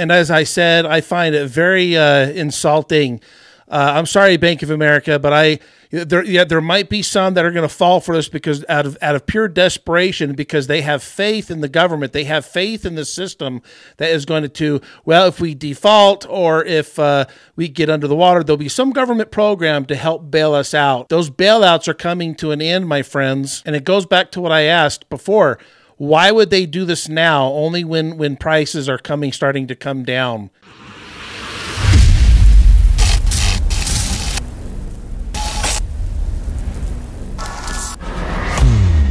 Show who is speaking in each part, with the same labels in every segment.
Speaker 1: And as I said, I find it very uh, insulting. Uh, I'm sorry, Bank of America, but I there yeah there might be some that are going to fall for this because out of out of pure desperation because they have faith in the government, they have faith in the system that is going to well if we default or if uh, we get under the water, there'll be some government program to help bail us out. Those bailouts are coming to an end, my friends, and it goes back to what I asked before why would they do this now only when when prices are coming starting to come down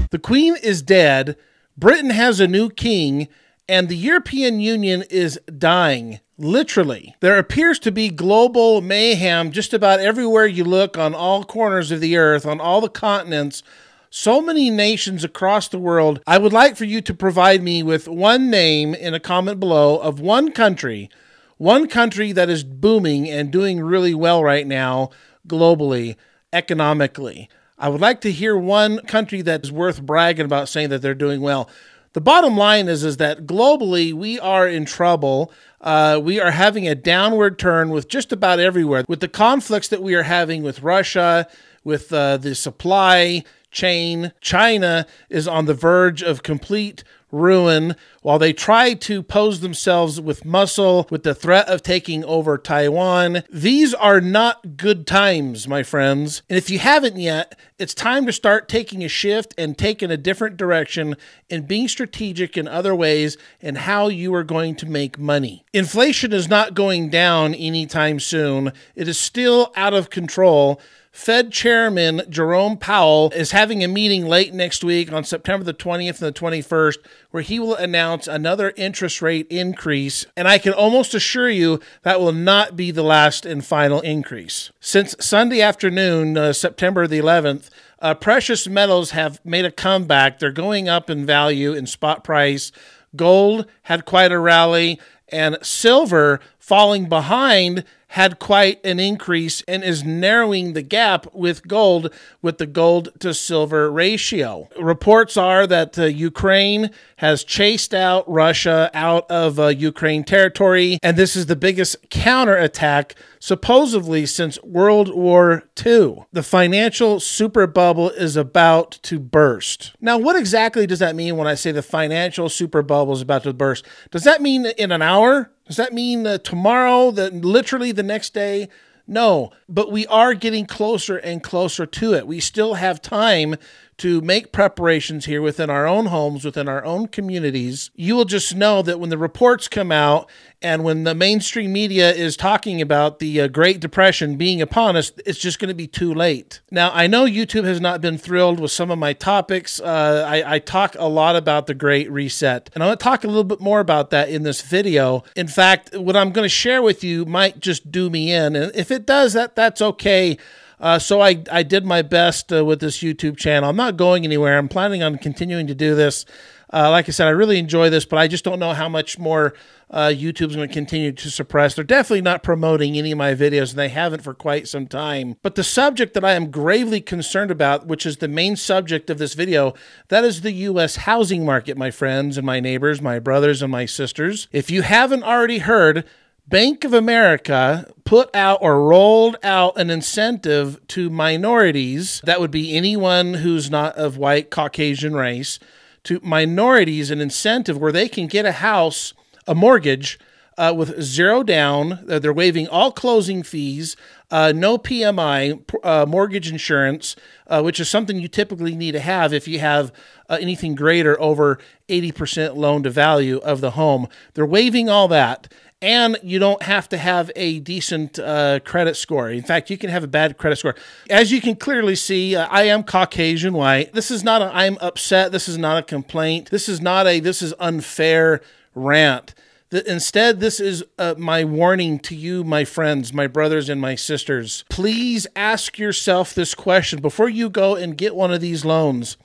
Speaker 1: the queen is dead britain has a new king and the european union is dying Literally. There appears to be global mayhem just about everywhere you look on all corners of the earth, on all the continents, so many nations across the world. I would like for you to provide me with one name in a comment below of one country, one country that is booming and doing really well right now globally, economically. I would like to hear one country that is worth bragging about saying that they're doing well. The bottom line is, is that globally we are in trouble. Uh, we are having a downward turn with just about everywhere. With the conflicts that we are having with Russia, with uh, the supply chain. China is on the verge of complete ruin while they try to pose themselves with muscle with the threat of taking over Taiwan. These are not good times, my friends. And if you haven't yet, it's time to start taking a shift and taking a different direction and being strategic in other ways and how you are going to make money. Inflation is not going down anytime soon. It is still out of control. Fed Chairman Jerome Powell is having a meeting late next week on September the 20th and the 21st where he will announce another interest rate increase. And I can almost assure you that will not be the last and final increase. Since Sunday afternoon, uh, September the 11th, uh, precious metals have made a comeback. They're going up in value in spot price. Gold had quite a rally, and silver falling behind had quite an increase and is narrowing the gap with gold with the gold to silver ratio. Reports are that uh, Ukraine has chased out Russia out of uh, Ukraine territory, and this is the biggest counterattack supposedly since World War II. The financial super bubble is about to burst. Now, what exactly does that mean when I say the financial super bubble is about to burst? Does that mean in an hour? Does that mean uh, tomorrow, that literally the next day? No, but we are getting closer and closer to it. We still have time to make preparations here within our own homes, within our own communities. You will just know that when the reports come out and when the mainstream media is talking about the uh, Great Depression being upon us, it's just going to be too late. Now, I know YouTube has not been thrilled with some of my topics. Uh, I, I talk a lot about the Great Reset, and I'm going to talk a little bit more about that in this video. In fact, what I'm going to share with you might just do me in, and if it does, that that's okay. Uh, so I, I did my best uh, with this YouTube channel. I'm not going anywhere. I'm planning on continuing to do this. Uh, like I said, I really enjoy this, but I just don't know how much more uh, YouTube's going to continue to suppress. They're definitely not promoting any of my videos, and they haven't for quite some time. But the subject that I am gravely concerned about, which is the main subject of this video, that is the U.S. housing market, my friends and my neighbors, my brothers and my sisters. If you haven't already heard, Bank of America put out or rolled out an incentive to minorities, that would be anyone who's not of white Caucasian race, to minorities an incentive where they can get a house, a mortgage, uh, with zero down. Uh, they're waiving all closing fees, uh, no PMI, uh, mortgage insurance, uh, which is something you typically need to have if you have uh, anything greater over 80% loan to value of the home. They're waiving all that and you don't have to have a decent uh, credit score. In fact, you can have a bad credit score. As you can clearly see, uh, I am Caucasian white. This is not a I'm upset. This is not a complaint. This is not a this is unfair rant. The, instead, this is uh, my warning to you, my friends, my brothers, and my sisters. Please ask yourself this question before you go and get one of these loans,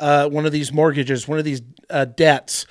Speaker 1: uh, one of these mortgages, one of these uh, debts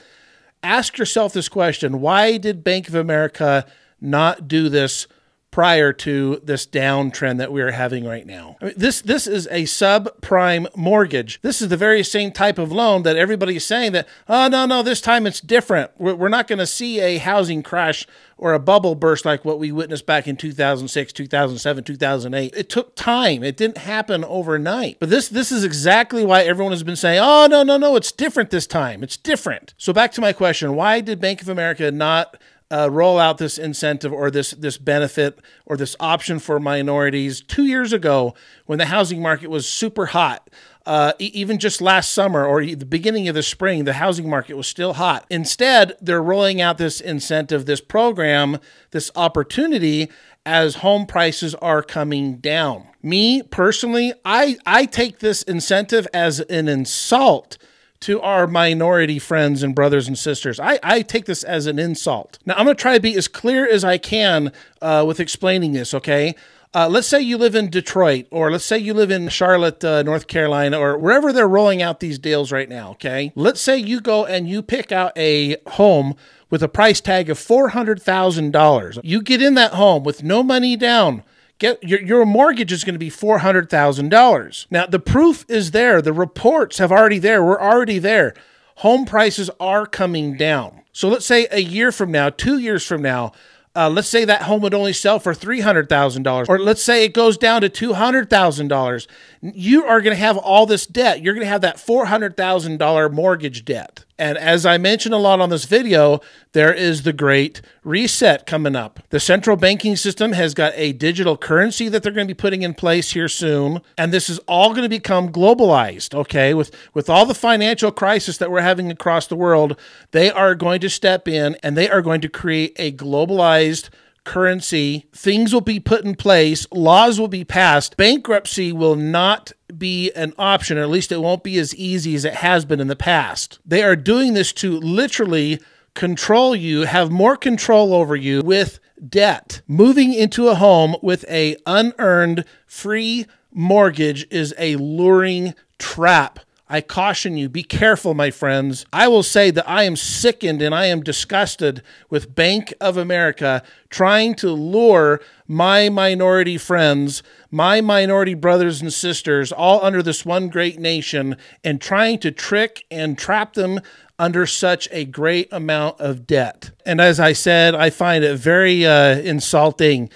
Speaker 1: ask yourself this question why did Bank of America not do this prior to this downtrend that we are having right now. I mean, this this is a subprime mortgage. This is the very same type of loan that everybody's saying that oh no no this time it's different. We're, we're not going to see a housing crash or a bubble burst like what we witnessed back in 2006, 2007, 2008. It took time. It didn't happen overnight. But this this is exactly why everyone has been saying, "Oh, no, no, no, it's different this time. It's different." So back to my question, why did Bank of America not uh, roll out this incentive or this this benefit or this option for minorities two years ago when the housing market was super hot. Uh, even just last summer or the beginning of the spring, the housing market was still hot. Instead, they're rolling out this incentive, this program, this opportunity as home prices are coming down. Me personally, I, I take this incentive as an insult to our minority friends and brothers and sisters. I, I take this as an insult. Now, I'm going to try to be as clear as I can uh, with explaining this, okay? Uh, let's say you live in Detroit, or let's say you live in Charlotte, uh, North Carolina, or wherever they're rolling out these deals right now, okay? Let's say you go and you pick out a home with a price tag of $400,000. You get in that home with no money down get your, your mortgage is going to be $400,000. Now, the proof is there. The reports have already there. We're already there. Home prices are coming down. So let's say a year from now, two years from now, uh, let's say that home would only sell for $300,000, or let's say it goes down to $200,000. You are going to have all this debt. You're going to have that $400,000 mortgage debt. And as I mentioned a lot on this video, there is the great reset coming up. The central banking system has got a digital currency that they're going to be putting in place here soon. And this is all going to become globalized, okay? With, with all the financial crisis that we're having across the world, they are going to step in and they are going to create a globalized currency, things will be put in place, laws will be passed, bankruptcy will not be an option, or at least it won't be as easy as it has been in the past. They are doing this to literally control you, have more control over you with debt. Moving into a home with a unearned free mortgage is a luring trap I caution you, be careful, my friends. I will say that I am sickened and I am disgusted with Bank of America trying to lure my minority friends, my minority brothers and sisters, all under this one great nation, and trying to trick and trap them under such a great amount of debt. And as I said, I find it very uh, insulting.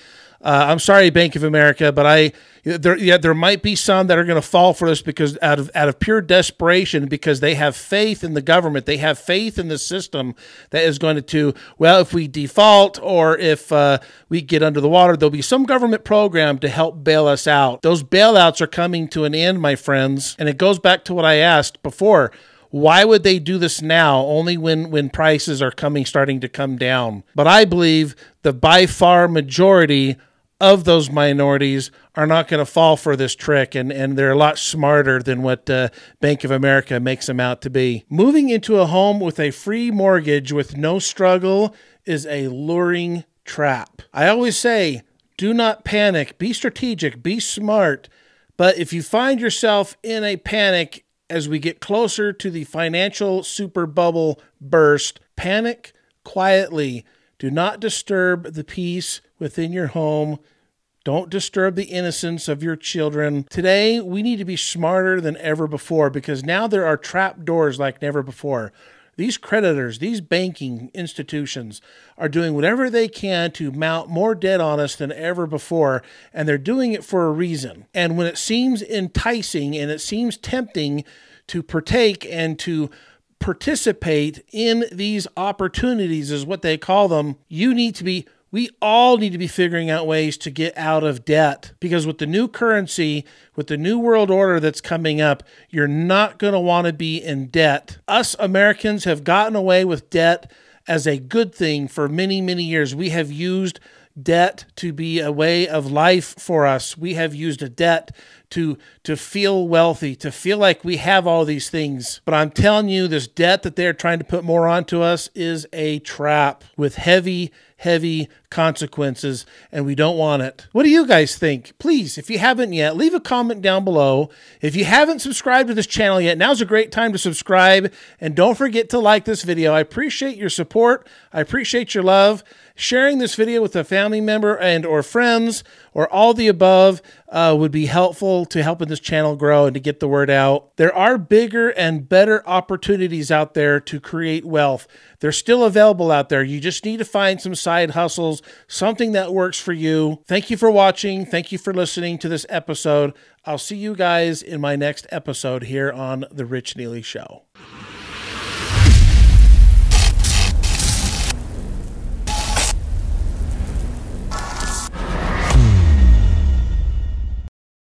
Speaker 1: Uh, I'm sorry, Bank of America, but I there yeah there might be some that are going to fall for this because out of out of pure desperation because they have faith in the government they have faith in the system that is going to well if we default or if uh, we get under the water there'll be some government program to help bail us out. Those bailouts are coming to an end my friends and it goes back to what I asked before. Why would they do this now only when when prices are coming starting to come down? But i believe the by far majority of those minorities are not going to fall for this trick, and, and they're a lot smarter than what uh, Bank of America makes them out to be. Moving into a home with a free mortgage with no struggle is a luring trap. I always say, do not panic, be strategic, be smart. But if you find yourself in a panic as we get closer to the financial super bubble burst, panic quietly. Do not disturb the peace within your home. Don't disturb the innocence of your children. Today, we need to be smarter than ever before because now there are trap doors like never before. These creditors, these banking institutions are doing whatever they can to mount more debt on us than ever before, and they're doing it for a reason. And when it seems enticing and it seems tempting to partake and to participate in these opportunities, is what they call them, you need to be we all need to be figuring out ways to get out of debt because with the new currency, with the new world order that's coming up, you're not going to want to be in debt. Us Americans have gotten away with debt as a good thing for many, many years. We have used debt to be a way of life for us. We have used a debt to to feel wealthy, to feel like we have all these things. But I'm telling you this debt that they're trying to put more onto us is a trap with heavy heavy consequences, and we don't want it. What do you guys think? Please, if you haven't yet, leave a comment down below. If you haven't subscribed to this channel yet, now's a great time to subscribe, and don't forget to like this video. I appreciate your support. I appreciate your love, sharing this video with a family member and or friends or all the above uh, would be helpful to helping this channel grow and to get the word out. There are bigger and better opportunities out there to create wealth. They're still available out there. You just need to find some side hustles, something that works for you. Thank you for watching. Thank you for listening to this episode. I'll see you guys in my next episode here on The Rich Neely Show.